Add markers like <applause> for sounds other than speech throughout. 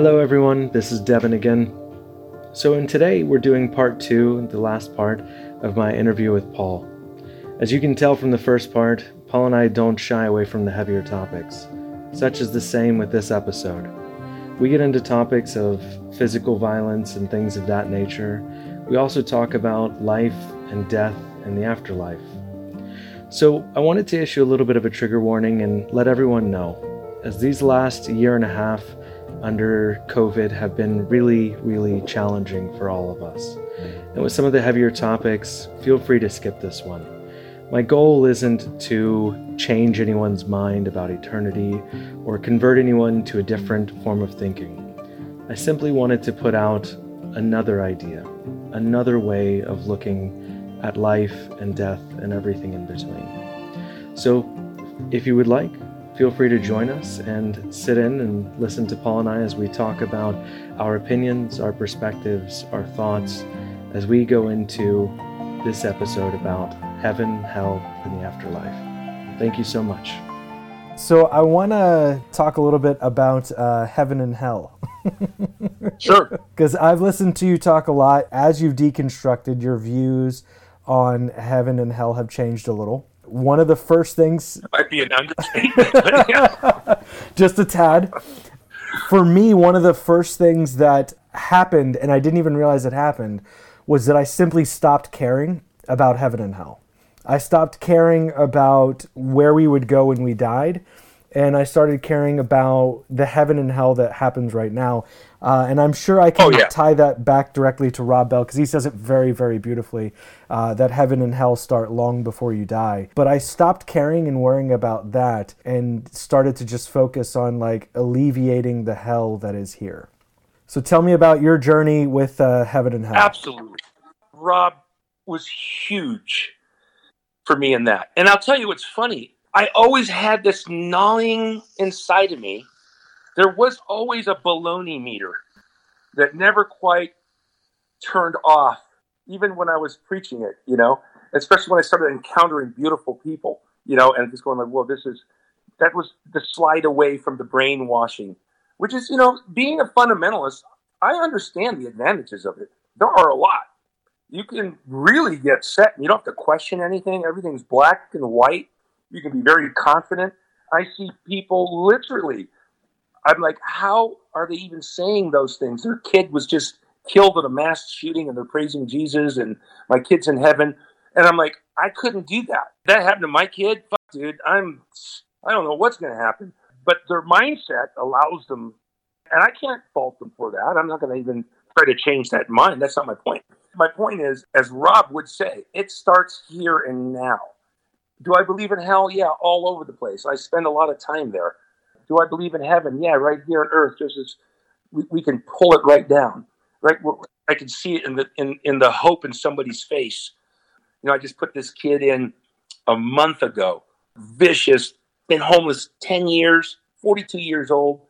Hello, everyone. This is Devin again. So, in today, we're doing part two, the last part of my interview with Paul. As you can tell from the first part, Paul and I don't shy away from the heavier topics. Such is the same with this episode. We get into topics of physical violence and things of that nature. We also talk about life and death and the afterlife. So, I wanted to issue a little bit of a trigger warning and let everyone know, as these last year and a half under COVID have been really, really challenging for all of us. And with some of the heavier topics, feel free to skip this one. My goal isn't to change anyone's mind about eternity or convert anyone to a different form of thinking. I simply wanted to put out another idea, another way of looking at life and death and everything in between. So, if you would like, feel free to join us and sit in and listen to Paul and I as we talk about our opinions, our perspectives, our thoughts as we go into this episode about heaven, hell, and the afterlife. Thank you so much. So, I want to talk a little bit about uh, heaven and hell. <laughs> sure. <laughs> Because I've listened to you talk a lot as you've deconstructed your views on heaven and hell have changed a little one of the first things might be an understatement, <laughs> yeah. just a tad. For me, one of the first things that happened, and I didn't even realize it happened, was that I simply stopped caring about heaven and hell. I stopped caring about where we would go when we died, and I started caring about the heaven and hell that happens right now. Uh, and I'm sure I can oh, yeah. tie that back directly to Rob Bell because he says it very, very beautifully uh, that heaven and hell start long before you die. But I stopped caring and worrying about that and started to just focus on like alleviating the hell that is here. So tell me about your journey with uh, heaven and hell. Absolutely. Rob was huge for me in that. And I'll tell you what's funny. I always had this gnawing inside of me there was always a baloney meter that never quite turned off, even when I was preaching it, you know, especially when I started encountering beautiful people, you know, and just going like, well, this is, that was the slide away from the brainwashing, which is, you know, being a fundamentalist, I understand the advantages of it. There are a lot. You can really get set you don't have to question anything. Everything's black and white. You can be very confident. I see people literally I'm like, how are they even saying those things? Their kid was just killed in a mass shooting and they're praising Jesus and my kid's in heaven. And I'm like, I couldn't do that. That happened to my kid. Fuck, dude. I'm, I don't know what's going to happen. But their mindset allows them, and I can't fault them for that. I'm not going to even try to change that mind. That's not my point. My point is, as Rob would say, it starts here and now. Do I believe in hell? Yeah, all over the place. I spend a lot of time there. Do I believe in heaven? Yeah, right here on earth, just as we, we can pull it right down. Right, I can see it in the in, in the hope in somebody's face. You know, I just put this kid in a month ago, vicious, been homeless ten years, forty two years old,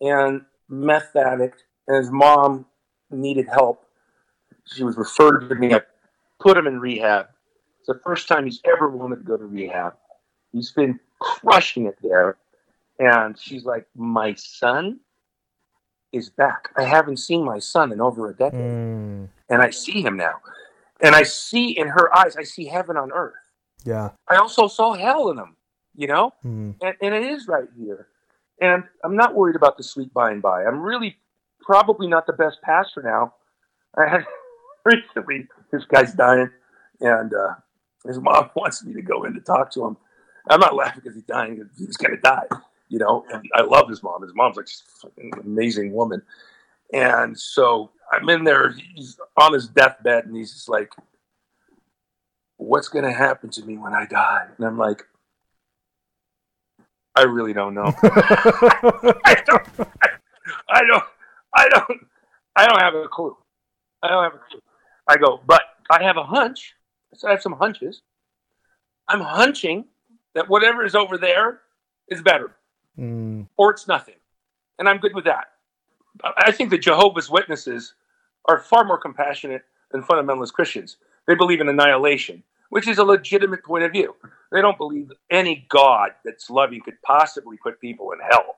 and meth addict, and his mom needed help. She was referred to me. I put him in rehab. It's the first time he's ever wanted to go to rehab. He's been crushing it there. And she's like, My son is back. I haven't seen my son in over a decade. Mm. And I see him now. And I see in her eyes, I see heaven on earth. Yeah. I also saw hell in him, you know? Mm. And, and it is right here. And I'm not worried about the sweet by and by. I'm really probably not the best pastor now. <laughs> I had recently, this guy's dying, and uh, his mom <laughs> wants me to go in to talk to him. I'm not laughing because he's dying; he's going to die you know, and I love his mom. His mom's like an amazing woman. And so I'm in there, he's on his deathbed, and he's just like, What's going to happen to me when I die? And I'm like, I really don't know. <laughs> <laughs> I don't, I don't, I don't, I don't have a clue. I don't have a clue. I go, but I have a hunch. So I have some hunches. I'm hunching that whatever is over there is better mm. or it's nothing. And I'm good with that. I think the Jehovah's Witnesses are far more compassionate than fundamentalist Christians. They believe in annihilation, which is a legitimate point of view. They don't believe any God that's loving could possibly put people in hell.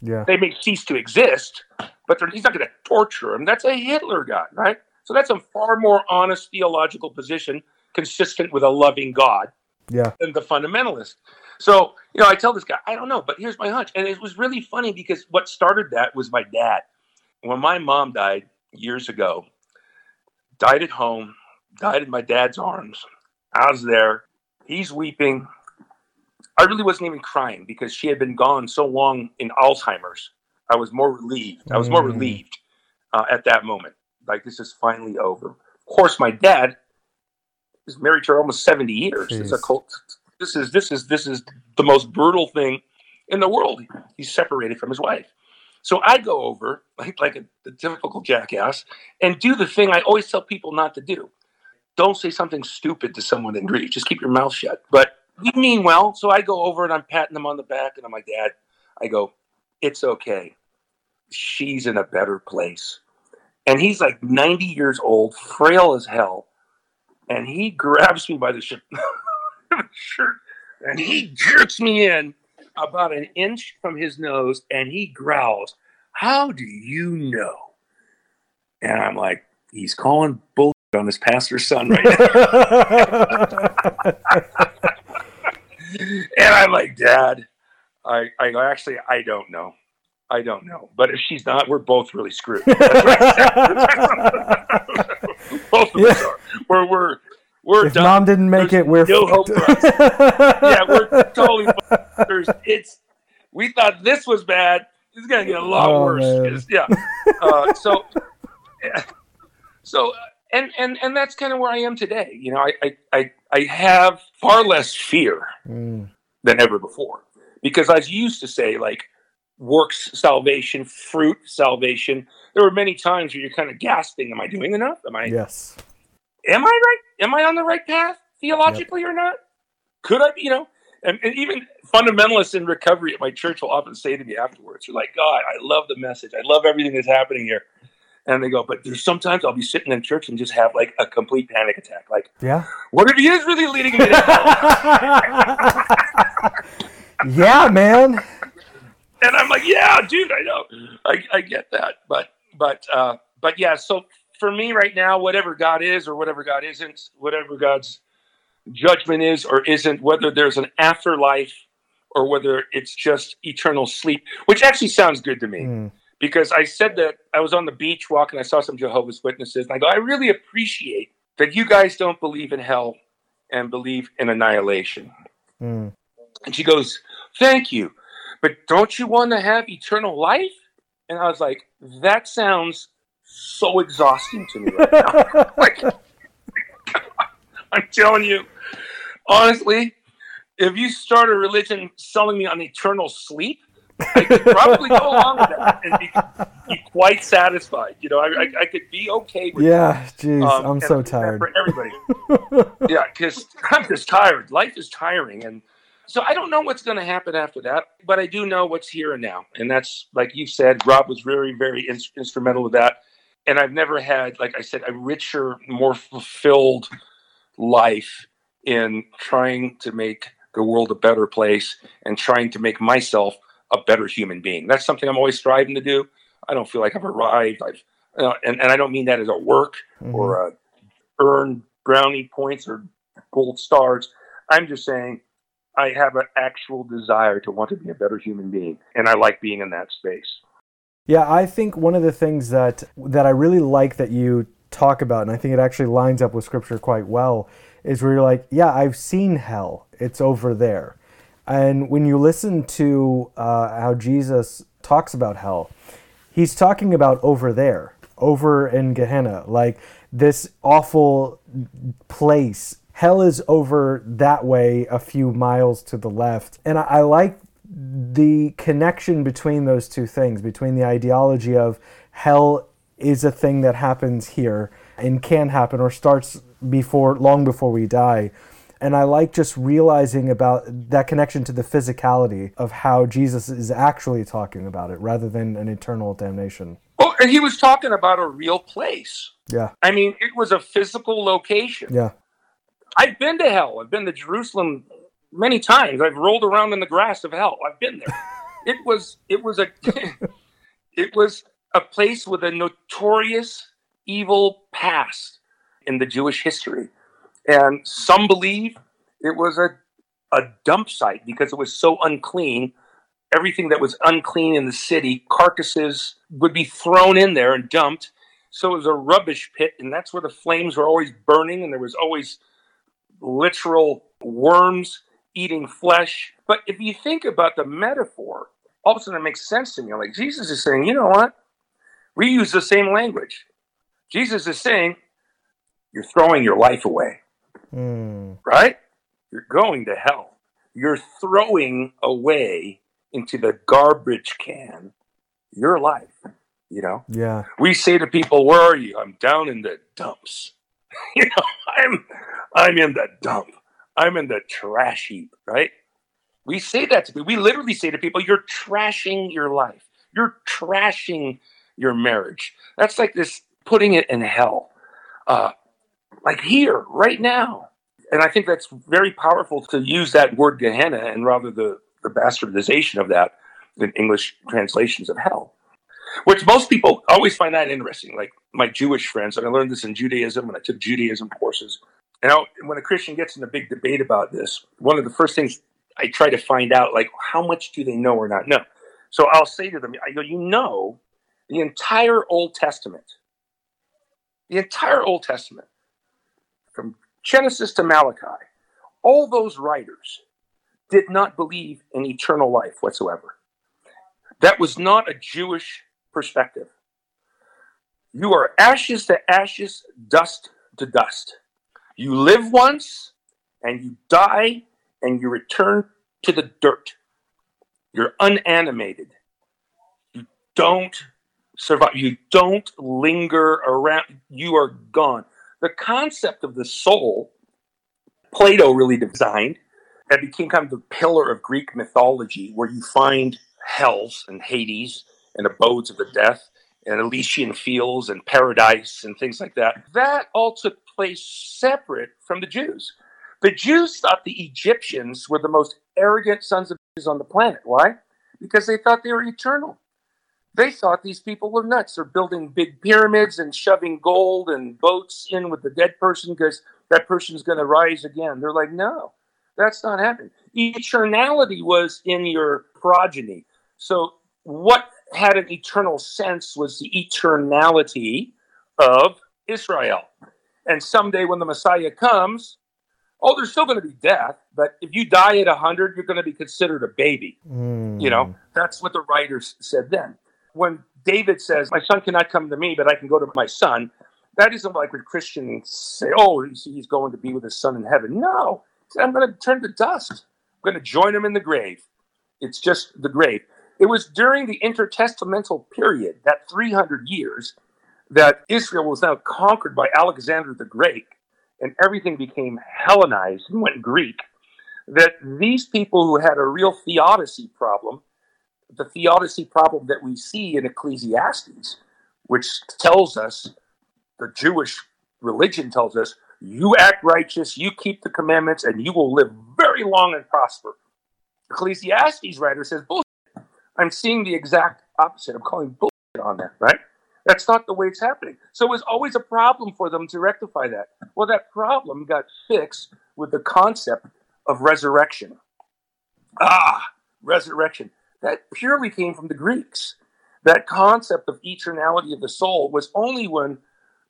Yeah. They may cease to exist, but they're- he's not going to torture them. That's a Hitler God, right? So that's a far more honest theological position, consistent with a loving God Yeah. than the fundamentalist. So, you know, I tell this guy, I don't know, but here's my hunch. And it was really funny because what started that was my dad. When my mom died years ago, died at home, died in my dad's arms. I was there. He's weeping. I really wasn't even crying because she had been gone so long in Alzheimer's. I was more relieved. I was more Mm. relieved uh, at that moment. Like, this is finally over. Of course, my dad is married to her almost 70 years. It's a cult. This is this is this is the most brutal thing in the world. He's separated from his wife. So I go over like like a, the typical jackass and do the thing I always tell people not to do. Don't say something stupid to someone in grief. Just keep your mouth shut. But we mean well. So I go over and I'm patting him on the back and I'm like, Dad, I go, it's okay. She's in a better place. And he's like 90 years old, frail as hell. And he grabs me by the sh- <laughs> shirt and he jerks me in about an inch from his nose and he growls, How do you know? And I'm like, He's calling bull on his pastor's son right now. <laughs> and I'm like, Dad, I, I actually, I don't know. I don't know. But if she's not, we're both really screwed. <laughs> That's what I both of us are. We're, we're, we're if done. mom didn't make There's it, we're no hope fucked. <laughs> yeah, we're totally. fucked. It's. We thought this was bad. It's gonna get a lot Oh, worse. Yeah. Uh, so, <laughs> so, uh, and and and that's kind of where I am today. You know, I I I, I have far less fear Mm, than ever before because I used to say like works salvation, fruit salvation. There were many times where you're kind of gasping, "Am I doing enough? Am I yes. am I right? Am I on the right path theologically or not? Could I be, you know? And, and even fundamentalists in recovery at my church will often say to me afterwards, "You're like, God, I love the message. I love everything that's happening here." And they go, "But there's sometimes I'll be sitting in church and just have like a complete panic attack. Like, Yeah. what if he is really leading me to hell?" <laughs> yeah, man. And I'm like, "Yeah, dude, I know. I, I get that." But but uh, but yeah. So for me right now, whatever God is or whatever God isn't, whatever God's judgment is or isn't, whether there's an afterlife or whether it's just eternal sleep, which actually sounds good to me Mm, because I said that I was on the beach walking, and I saw some Jehovah's Witnesses, and I go, I really appreciate that you guys don't believe in hell and believe in annihilation. mm. And she goes, Thank you. But don't you want to have eternal life? And I was like, That sounds so exhausting to me right now. <laughs> like, <laughs> I'm telling you, honestly, if you start a religion selling me on eternal sleep, I could probably go along with that and be, be quite satisfied. You know, I, I, I could be okay with yeah, jeez, um, I'm so I do that tired. For everybody. yeah, because I'm just tired. Life is tiring. And so I don't know what's going to happen after that, but I do know what's here and now. And that's, like you said, Rob was very, very in- instrumental with that. And I've never had, like I said, a richer, more fulfilled life in trying to make the world a better place and trying to make myself a better human being. That's something I'm always striving to do. I don't feel like I've arrived. I've, uh, and, and I don't mean that as a work Mhm. or uh, earn brownie points or gold stars. I'm just saying I have an actual desire to want to be a better human being, and I like being in that space. Yeah, I think one of the things that that I really like that you talk about, and I think it actually lines up with scripture quite well, is where you're like, yeah, I've seen hell. It's over there. And when you listen to uh, how Jesus talks about hell, he's talking about over there, over in Gehenna, like this awful place. Hell is over that way, a few miles to the left. And I, I like the connection between those two things, between the ideology of hell is a thing that happens here and can happen or starts before long before we die. And I like just realizing about that connection to the physicality of how Jesus is actually talking about it rather than an eternal damnation. Well, and he was talking about a real place. Yeah, I mean, it was a physical location. yeah, I've been to hell. I've been to Jerusalem many times. I've rolled around in the grass of hell. I've been there. it was it was a <laughs> it was a place with a notorious evil past in the Jewish history. And some believe it was a a dump site because it was so unclean. Everything that was unclean in the city, carcasses would be thrown in there and dumped. So it was a rubbish pit, and that's where the flames were always burning, and there was always literal worms eating flesh. But if you think about the metaphor, all of a sudden it makes sense to me. Like Jesus is saying, you know what? We use the same language. Jesus is saying, you're throwing your life away, Mm. right? You're going to hell. You're throwing away into the garbage can your life. You know, Yeah. we say to people, "Where are you?" I'm down in the dumps. <laughs> you know, I'm I'm in the dump. I'm in the trash heap, right? We say that to people. We literally say to people, "You're trashing your life. You're trashing your marriage." That's like this putting it in hell, uh, like here, right now. And I think that's very powerful to use that word Gehenna and rather the the bastardization of that in English translations of hell which most people always find that interesting. Like my Jewish friends, and I learned this in Judaism when I took Judaism courses. And I, when a Christian gets in a big debate about this, one of the first things I try to find out, like, how much do they know or not know? So I'll say to them, I go, you know, the entire Old Testament, the entire Old Testament, from Genesis to Malachi, all those writers did not believe in eternal life whatsoever. That was not a Jewish perspective. You are ashes to ashes, dust to dust. You live once and you die and you return to the dirt. You're unanimated. You don't survive. You don't linger around. You are gone. The concept of the soul, Plato really designed, that became kind of the pillar of Greek mythology, where you find hells and Hades and abodes of the death and Elysian fields and paradise and things like that. That all took place separate from the Jews. The Jews thought the Egyptians were the most arrogant sons of bitches on the planet. Why? Because they thought they were eternal. They thought these people were nuts. They're building big pyramids and shoving gold and boats in with the dead person because that person's going to rise again. They're like, no, that's not happening. Eternality was in your progeny. So, what had an eternal sense was the eternality of Israel. And someday when the Messiah comes, oh, there's still going to be death, but if you die at 100, you're going to be considered a baby. Mm. You know, that's what the writers said then. When David says, My son cannot come to me, but I can go to my son, that isn't like when Christians say, Oh, he's going to be with his son in heaven. No, I'm going to turn to dust. I'm going to join him in the grave. It's just the grave. It was during the intertestamental period, that 300 years, that Israel was now conquered by Alexander the Great, and everything became Hellenized and went Greek. That these people who had a real theodicy problem, the theodicy problem that we see in Ecclesiastes, which tells us, the Jewish religion tells us, you act righteous, you keep the commandments, and you will live very long and prosper. Ecclesiastes writer says, bullshit. I'm seeing the exact opposite. I'm calling bullshit on that, right? That's not the way it's happening. So it was always a problem for them to rectify that. Well, that problem got fixed with the concept of resurrection. Ah, resurrection. That purely came from the Greeks. That concept of eternality of the soul was only when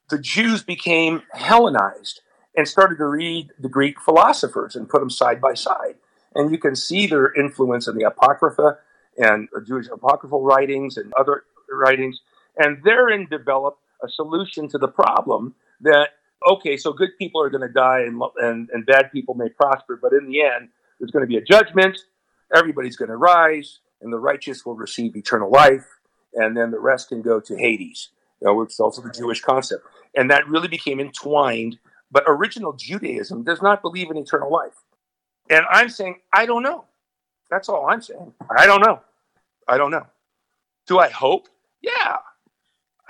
the Jews became Hellenized and started to read the Greek philosophers and put them side by side. And you can see their influence in the Apocrypha and Jewish apocryphal writings and other writings. And therein develop a solution to the problem that, okay, so good people are going to die and, and, and bad people may prosper, but in the end, there's going to be a judgment. Everybody's going to rise, and the righteous will receive eternal life, and then the rest can go to Hades. You know, it's also the Jewish concept. And that really became entwined. But original Judaism does not believe in eternal life. And I'm saying, I don't know. That's all I'm saying. I don't know. I don't know. Do I hope? Yeah.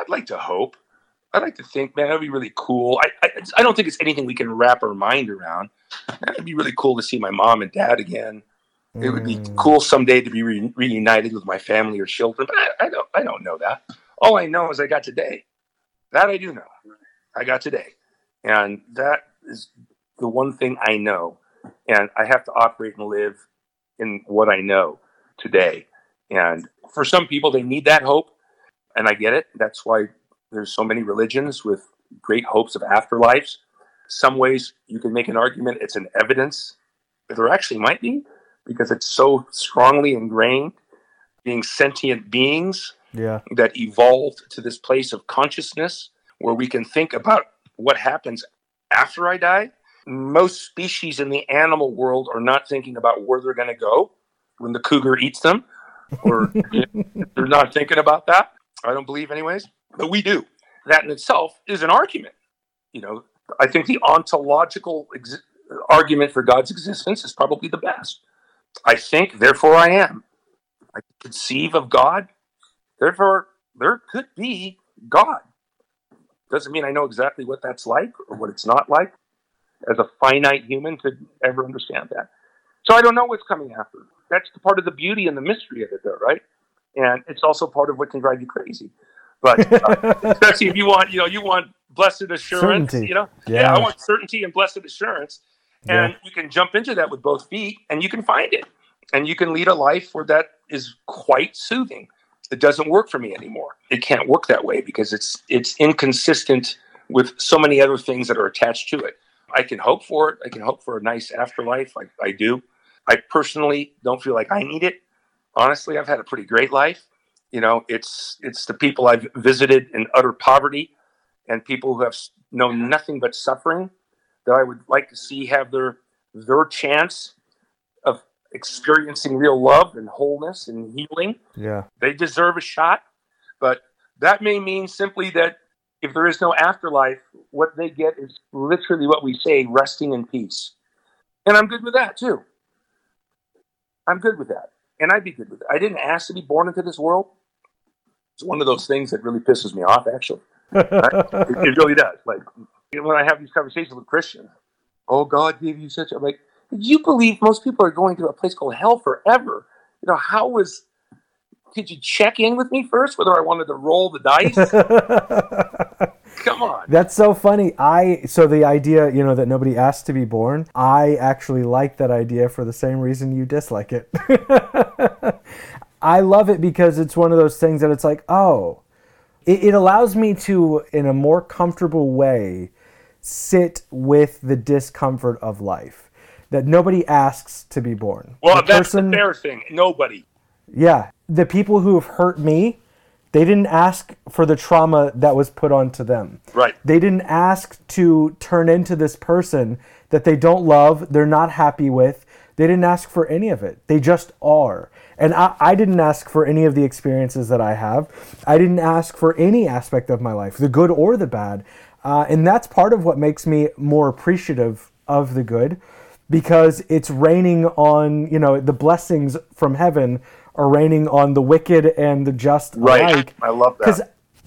I'd like to hope. I'd like to think, man, that'd be really cool. I, I, I don't think it's anything we can wrap our mind around. It'd be really cool to see my mom and dad again. Mm. It would be mm. cool someday to be re- reunited with my family or children, but I, I don't. I don't know that. All I know is I got today. That I do know. I got today, and that is the one thing I know. And I have to operate and live in what I know today. And for some people, they need that hope, and I get it. That's why there's so many religions with great hopes of afterlives. Some ways you can make an argument it's an evidence there actually might be because it's so strongly ingrained being sentient beings yeah. that evolved to this place of consciousness where we can think about what happens after I die. Most species in the animal world are not thinking about where they're going to go when the cougar eats them, or <laughs> they're not thinking about that. I don't believe, anyways but we do. That in itself is an argument. You know, I think the ontological ex- argument for God's existence is probably the best. I think, therefore I am. I conceive of God, therefore there could be God. Doesn't mean I know exactly what that's like or what it's not like as a finite human to ever understand that. So I don't know what's coming after. That's the part of the beauty and the mystery of it, though, right? And it's also part of what can drive you crazy. But uh, <laughs> especially if you want, you know, you want blessed assurance, certainty. you know, yeah. yeah. I want certainty and blessed assurance, and yeah. you can jump into that with both feet, and you can find it, and you can lead a life where that is quite soothing. It doesn't work for me anymore. It can't work that way because it's it's inconsistent with so many other things that are attached to it. I can hope for it. I can hope for a nice afterlife. I, I do. I personally don't feel like I need it. Honestly, I've had a pretty great life. You know, it's it's the people I've visited in utter poverty and people who have known nothing but suffering that I would like to see have their their chance of experiencing real love and wholeness and healing. Yeah. They deserve a shot, but that may mean simply that if there is no afterlife, what they get is literally what we say, resting in peace. And I'm good with that too. I'm good with that. And I'd be good with it. I didn't ask to be born into this world. It's one of those things that really pisses me off, actually. <laughs> it, it, really does. Like when I have these conversations with Christians, oh, God gave you such. I'm like, you believe most people are going to a place called hell forever? You know, how was? Did you check in with me first whether I wanted to roll the dice? <laughs> Come on. That's so funny. I so the idea, you know, that nobody asked to be born, I actually like that idea for the same reason you dislike it. <laughs> I love it because it's one of those things that it's like, oh, it, it allows me to, in a more comfortable way, sit with the discomfort of life. That nobody asks to be born. Well, the that's person, the fair thing. Nobody. Yeah. The people who have hurt me, they didn't ask for the trauma that was put onto them. Right. They didn't ask to turn into this person that they don't love, they're not happy with. They didn't ask for any of it. They just are. And I, I didn't ask for any of the experiences that I have. I didn't ask for any aspect of my life, the good or the bad. Uh, and that's part of what makes me more appreciative of the good because it's raining on, you know, the blessings from heaven are raining on the wicked and the just right. alike. I love that. Because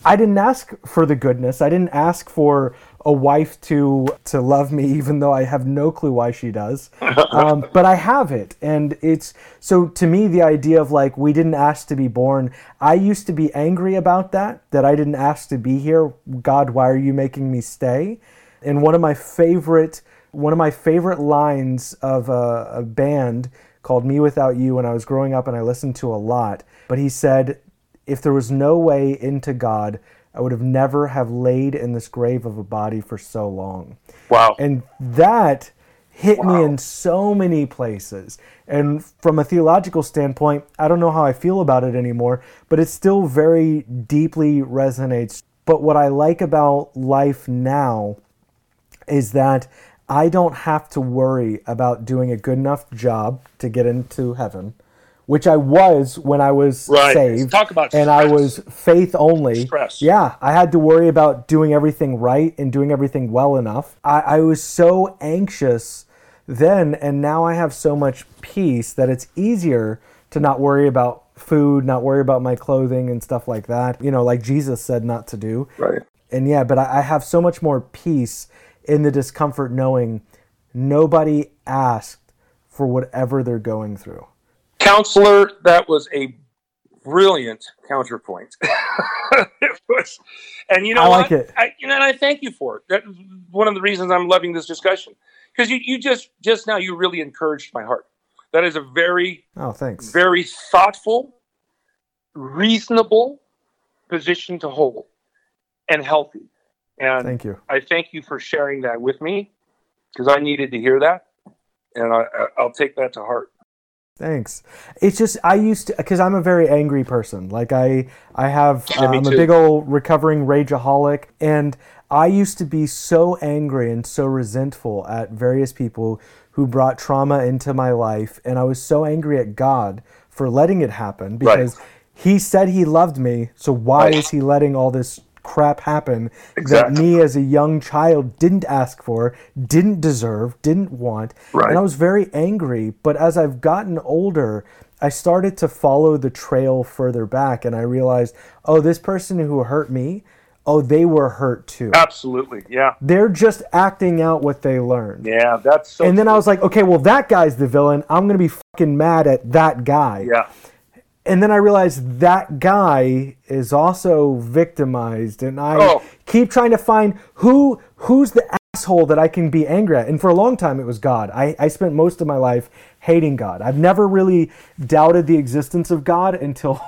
I didn't ask for the goodness. I didn't ask for a wife to to love me, <laughs> even though I have no clue why she does. <laughs> Um, but I have it, and it's so to me the idea of like we didn't ask to be born. I used to be angry about that that I didn't ask to be here. God, why are you making me stay? And one of my favorite one of my favorite lines of a, a band called mewithoutYou when I was growing up and I listened to a lot. But he said, if there was no way into God, I would have never have laid in this grave of a body for so long. Wow. And that hit wow. me in so many places. And from a theological standpoint, I don't know how I feel about it anymore, but it still very deeply resonates. But what I like about life now is that I don't have to worry about doing a good enough job to get into heaven which I was when I was right. saved. Talk about and stress. I was faith only. Stress. Yeah, I had to worry about doing everything right and doing everything well enough. I, I was so anxious then, and now I have so much peace that it's easier to not worry about food, not worry about my clothing and stuff like that. You know, like Jesus said not to do. Right. and yeah, but I, I have so much more peace in the discomfort knowing nobody asked for whatever they're going through. Counselor, that was a brilliant counterpoint. <laughs> it was, and you know I like what? it. I, you know, and I thank you for it. That's one of the reasons I'm loving this discussion because you, you just just now you really encouraged my heart. That is a very Oh, thanks. very thoughtful, reasonable position to hold, and healthy. And Thank you. I thank you for sharing that with me because I needed to hear that, and I, I'll take that to heart. Thanks. It's just I used to because I'm a very angry person. Like I I have Yeah, I'm um, a big old recovering rageaholic, and I used to be so angry and so resentful at various people who brought trauma into my life, and I was so angry at God for letting it happen because He said He loved me. So why Right. is He letting all this crap happen Exactly. that me as a young child didn't ask for, didn't deserve, didn't want? Right. And I was very angry. But as I've gotten older, I started to follow the trail further back and I realized, oh, this person who hurt me, oh, they were hurt too. Absolutely, yeah, They're just acting out what they learned. yeah. That's so. And then I was like, okay, well, that guy's the villain. I'm going to be fucking mad at that guy. yeah, And then I realized that guy is also victimized. And I Oh. keep trying to find who who's the asshole that I can be angry at. And for a long time, it was God. I, I spent most of my life hating God. I've never really doubted the existence of God until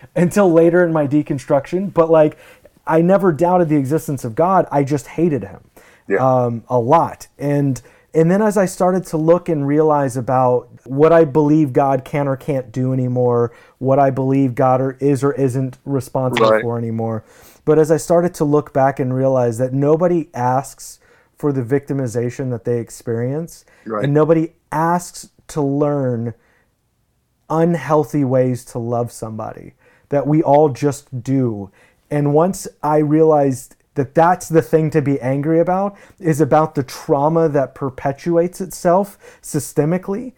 <laughs> until later in my deconstruction. But like, I never doubted the existence of God. I just hated him Yeah. um, a lot. And and then as I started to look and realize about what I believe God can or can't do anymore, what I believe God or is or isn't responsible Right. for anymore. But as I started to look back and realize that nobody asks for the victimization that they experience, Right. and nobody asks to learn unhealthy ways to love somebody that we all just do. And once I realized that that's the thing to be angry about is about the trauma that perpetuates itself systemically,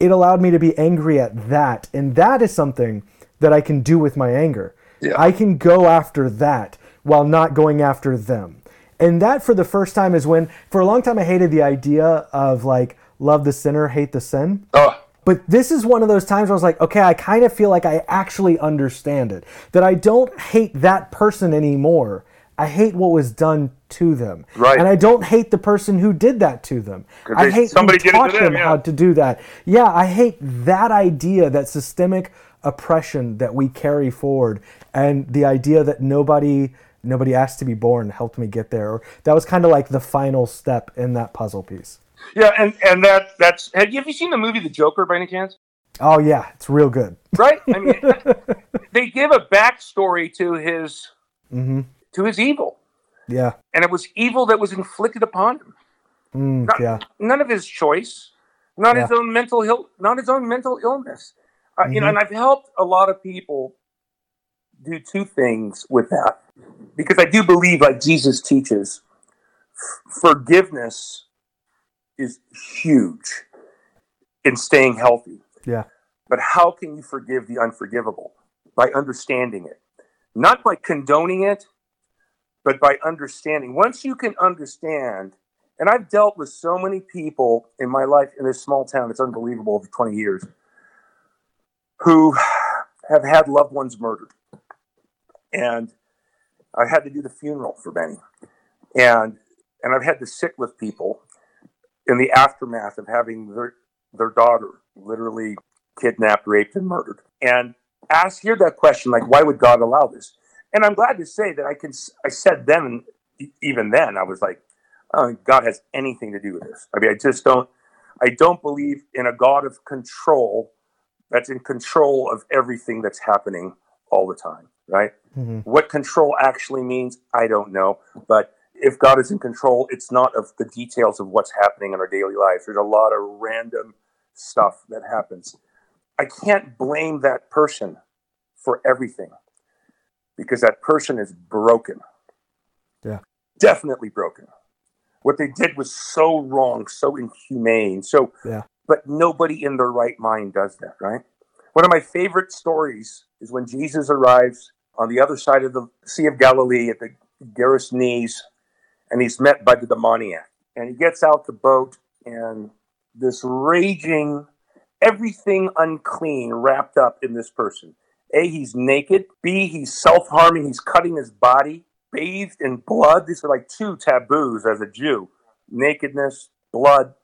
it allowed me to be angry at that. And that is something that I can do with my anger. Yeah. I can go after that while not going after them. And that for the first time is when, for a long time, I hated the idea of like, love the sinner, hate the sin. oh, But this is one of those times where I was like, okay, I kind of feel like I actually understand it. That I don't hate that person anymore. I hate what was done to them. Right. And I don't hate the person who did that to them. I hate somebody who did it to taught them, them yeah. how to do that. Yeah, I hate that idea, that systemic oppression that we carry forward, and the idea that nobody nobody asked to be born helped me get there. Or that was kind of like the final step in that puzzle piece. yeah, and and that that's. Have you, have you seen the movie The Joker by any chance? Oh yeah, it's real good. Right. I mean, <laughs> they give a backstory to his hmm to his evil, Yeah. and it was evil that was inflicted upon him. Mm, Not- yeah. none of his choice, not his own mental ill, not his own mental illness. Uh, You know, Mhm. and I've helped a lot of people do two things with that because I do believe, like Jesus teaches, f- forgiveness is huge in staying healthy. Yeah. But how can you forgive the unforgivable? By understanding it, not by condoning it, but by understanding. Once you can understand, and I've dealt with so many people in my life in this small town, it's unbelievable over 20 years, who have had loved ones murdered. And I had to do the funeral for Benny. And and I've had to sit with people in the aftermath of having their their daughter literally kidnapped, raped, and murdered. And ask here that question, like, why would God allow this? And I'm glad to say that I can. I said then, even then, I was like, oh, God has anything to do with this. I mean, I just don't. I don't believe in a God of control that's in control of everything that's happening all the time. Right? hmm What control actually means, I don't know. But if God is in control, it's not of the details of what's happening in our daily lives. There's a lot of random stuff that happens. I can't blame that person for everything because that person is broken. Yeah. Definitely broken. What they did was so wrong, so inhumane. So, Yeah. but nobody in their right mind does that, right? One of my favorite stories is when Jesus arrives on the other side of the Sea of Galilee at the Gerasenes, and he's met by the demoniac. And he gets out the boat, and this raging, everything unclean wrapped up in this person. A, he's naked. B, he's self harming. He's cutting his body, bathed in blood. These are like two taboos as a Jew nakedness, blood.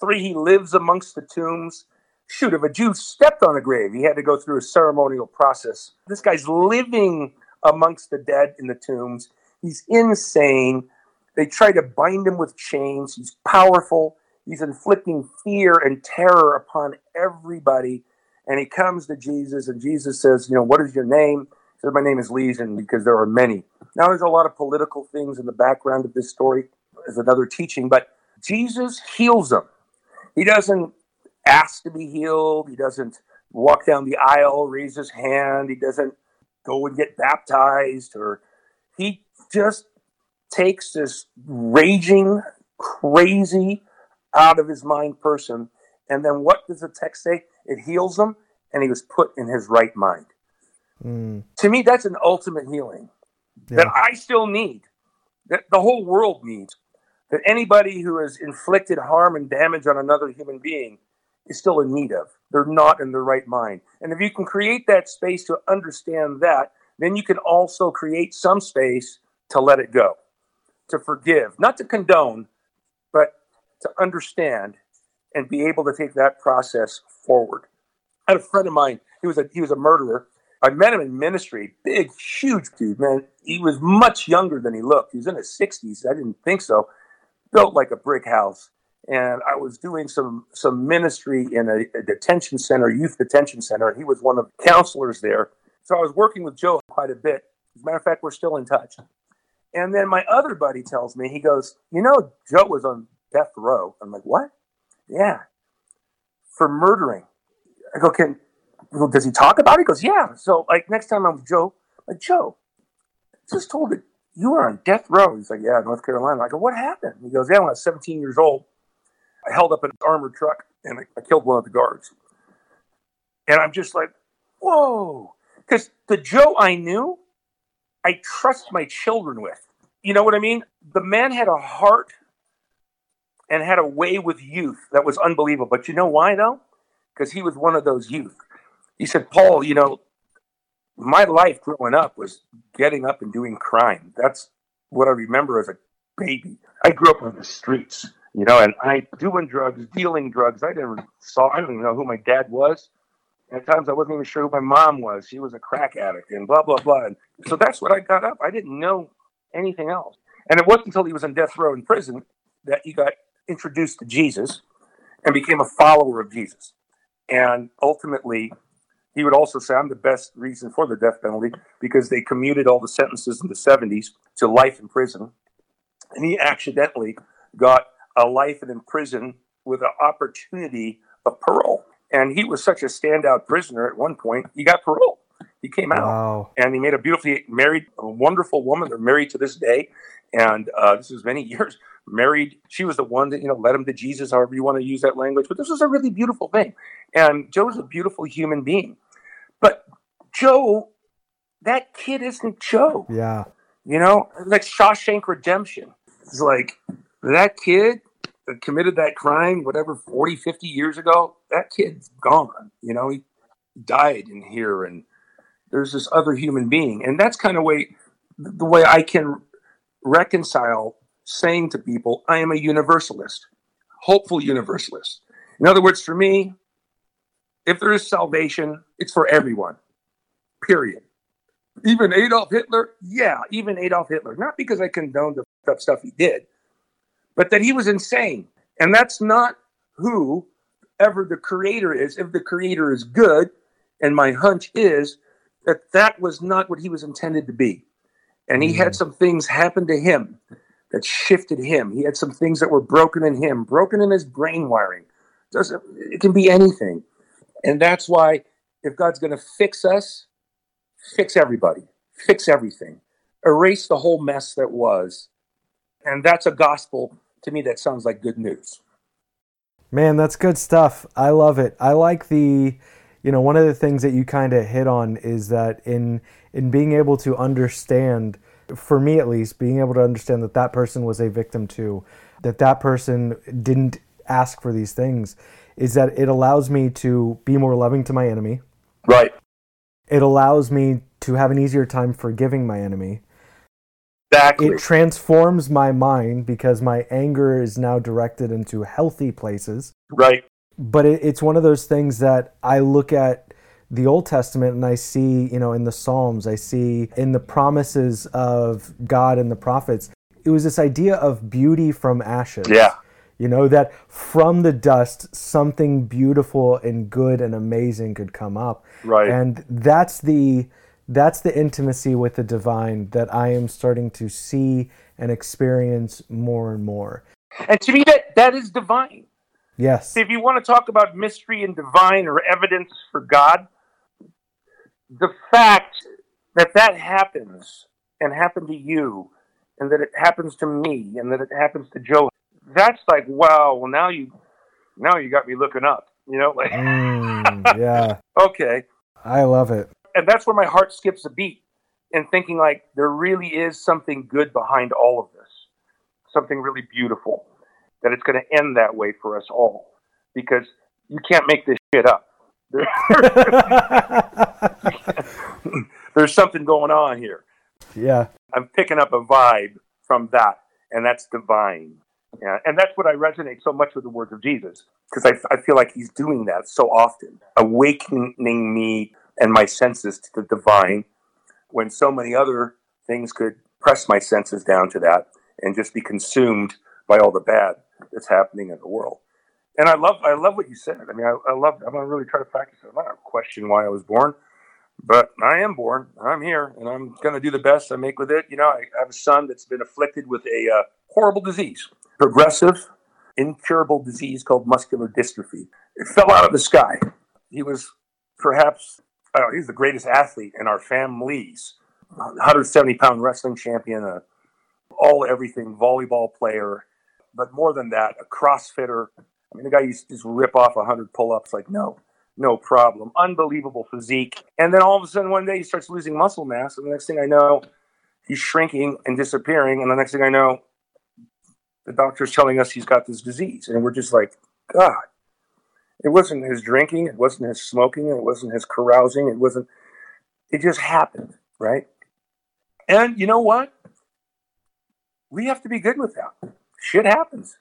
Three, he lives amongst the tombs. Shoot, if a Jew stepped on a grave, he had to go through a ceremonial process. This guy's living amongst the dead in the tombs. He's insane. They try to bind him with chains. He's powerful. He's inflicting fear and terror upon everybody. And he comes to Jesus, and Jesus says, You know, what is your name? He says, My name is Legion because there are many. Now, there's a lot of political things in the background of this story, as another teaching, but Jesus heals them. He doesn't ask to be healed, he doesn't walk down the aisle, raise his hand, he doesn't go and get baptized, or he just takes this raging, crazy, out of his mind person. And then what does the text say? It heals him, and he was put in his right mind. Mm. To me, that's an ultimate healing yeah. that I still need, that the whole world needs. That anybody who has inflicted harm and damage on another human being is still in need of. They're not in their right mind. And if you can create that space to understand that, then you can also create some space to let it go, to forgive, not to condone, but to understand and be able to take that process forward. I had a friend of mine, he was a he was a murderer. I met him in ministry, big, huge dude, man. He was much younger than he looked. He was in his 60s. I didn't think so. Built like a brick house. And I was doing some some ministry in a, a detention center, youth detention center, and he was one of the counselors there. So I was working with Joe quite a bit. As a matter of fact, we're still in touch. And then my other buddy tells me, he goes, You know, Joe was on death row. I'm like, What? Yeah. For murdering. I go, Can does he talk about it? He goes, Yeah. So like next time I'm with Joe, like Joe, just told it you were on death row. He's like, Yeah, North Carolina. I go, What happened? He goes, Yeah, when I was 17 years old, I held up an armored truck and I, I killed one of the guards. And I'm just like, Whoa. Because the Joe I knew, I trust my children with. You know what I mean? The man had a heart and had a way with youth that was unbelievable. But you know why, though? Because he was one of those youth. He said, Paul, you know, my life growing up was getting up and doing crime. That's what I remember as a baby. I grew up on the streets, you know, and I doing drugs, dealing drugs. I never saw, I don't even know who my dad was. At times I wasn't even sure who my mom was. She was a crack addict and blah, blah, blah. And so that's what I got up. I didn't know anything else. And it wasn't until he was in death row in prison that he got introduced to Jesus and became a follower of Jesus. And ultimately, he would also say, I'm the best reason for the death penalty because they commuted all the sentences in the 70s to life in prison. And he accidentally got a life in prison with an opportunity of parole. And he was such a standout prisoner at one point, he got parole. He came out wow. and he made a beautifully married, a wonderful woman. They're married to this day. And uh, this was many <laughs> years married. She was the one that, you know, led him to Jesus, however you want to use that language. But this was a really beautiful thing. And Joe's a beautiful human being. But Joe, that kid isn't Joe. Yeah. You know, like Shawshank Redemption. It's like that kid that committed that crime, whatever, 40, 50 years ago, that kid's gone. You know, he died in here and there's this other human being. And that's kind of way the way I can reconcile saying to people, I am a universalist, hopeful universalist. In other words, for me, if there is salvation, it's for everyone, period. Even Adolf Hitler, yeah, even Adolf Hitler. Not because I condone the stuff he did, but that he was insane. And that's not who ever the creator is. If the creator is good, and my hunch is that that was not what he was intended to be. And he mm. had some things happen to him that shifted him. He had some things that were broken in him, broken in his brain wiring. Doesn't it can be anything. And that's why if God's going to fix us, fix everybody, fix everything, erase the whole mess that was. And that's a gospel to me that sounds like good news. Man, that's good stuff. I love it. I like the you know, one of the things that you kind of hit on is that in in being able to understand for me at least, being able to understand that that person was a victim too, that that person didn't ask for these things, is that it allows me to be more loving to my enemy. Right. It allows me to have an easier time forgiving my enemy. Exactly. It transforms my mind because my anger is now directed into healthy places. right. But it, it's one of those things that I look at the Old Testament and I see, you know, in the Psalms, I see in the promises of God and the prophets, it was this idea of beauty from ashes. Yeah. You know, that from the dust, something beautiful and good and amazing could come up. Right. And that's the that's the intimacy with the divine that I am starting to see and experience more and more. And to me, that that is divine. Yes. If you want to talk about mystery and divine or evidence for God, the fact that that happens and happened to you, and that it happens to me, and that it happens to Joe, that's like wow. Well, now you, now you got me looking up. You know, like Mm, <laughs> yeah. okay, I love it. and that's where my heart skips a beat, and thinking like there really is something good behind all of this, something really beautiful, that it's going to end that way for us all, because you can't make this shit up. <laughs> There's something going on here. yeah. I'm picking up a vibe from that, and that's divine. Yeah, and that's what I resonate so much with the words of Jesus, because I, I feel like he's doing that so often, awakening me and my senses to the divine, when so many other things could press my senses down to that and just be consumed by all the bad that's happening in the world. And I love, I love what you said. I mean, I, I love. I'm gonna really try to practice it. I'm not gonna question why I was born, but I am born. I'm here, and I'm gonna do the best I make with it. You know, I have a son that's been afflicted with a uh, horrible disease, progressive, incurable disease called muscular dystrophy. It fell out of the sky. He was perhaps, I don't know, he's the greatest athlete in our families. 170 pound wrestling champion, a all everything volleyball player, but more than that, a CrossFitter. I mean, the guy used to just rip off 100 pull ups like, no, no problem. Unbelievable physique. And then all of a sudden, one day, he starts losing muscle mass. And the next thing I know, he's shrinking and disappearing. And the next thing I know, the doctor's telling us he's got this disease. And we're just like, God. It wasn't his drinking, it wasn't his smoking, it wasn't his carousing, it wasn't, it just happened, right? And you know what? We have to be good with that. Shit happens.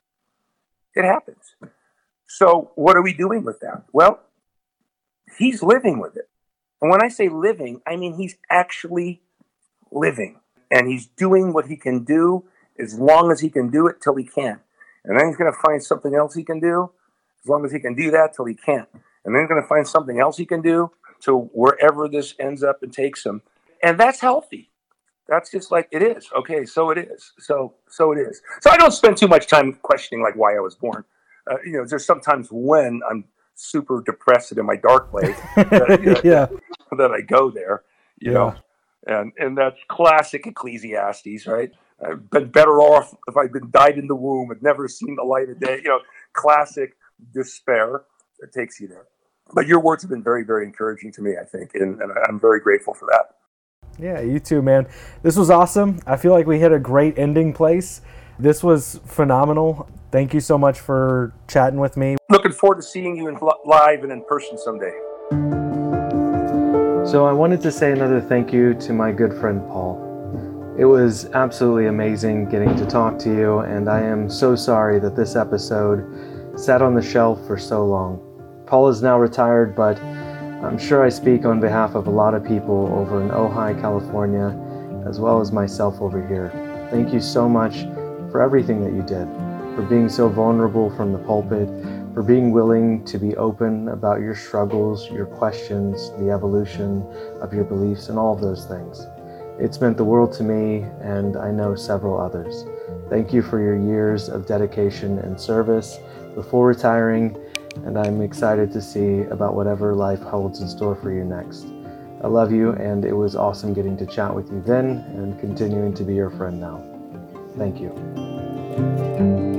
It happens. So, what are we doing with that? Well, he's living with it. And when I say living, I mean he's actually living. And he's doing what he can do as long as he can do it till he can't. And then he's going to find something else he can do as long as he can do that till he can't. And then he's going to find something else he can do to wherever this ends up and takes him. And that's healthy. That's just like it is. Okay, so it is. So so it is. So I don't spend too much time questioning like why I was born. Uh, you know, there's sometimes when I'm super depressed in my dark place <laughs> that, you know, yeah. <laughs> that I go there. You Yeah. know, and and that's classic Ecclesiastes, right? I've been better off if I'd been died in the womb and never seen the light of day. You know, classic despair that takes you there. But your words have been very, very encouraging to me, I think, and, and I'm very grateful for that. Yeah, you too, man. This was awesome. I feel like we hit a great ending place. This was phenomenal. Thank you so much for chatting with me. Looking forward to seeing you in live and in person someday. So I wanted to say another thank you to my good friend Paul. It was absolutely amazing getting to talk to you, and I am so sorry that this episode sat on the shelf for so long. Paul is now retired, but I'm sure I speak on behalf of a lot of people over in Ojai, California, as well as myself over here. Thank you so much for everything that you did, for being so vulnerable from the pulpit, for being willing to be open about your struggles, your questions, the evolution of your beliefs, and all of those things. It's meant the world to me, and I know several others. Thank you for your years of dedication and service before retiring, and I'm excited to see about whatever life holds in store for you next. I love you, and it was awesome getting to chat with you then and continuing to be your friend now. Thank you.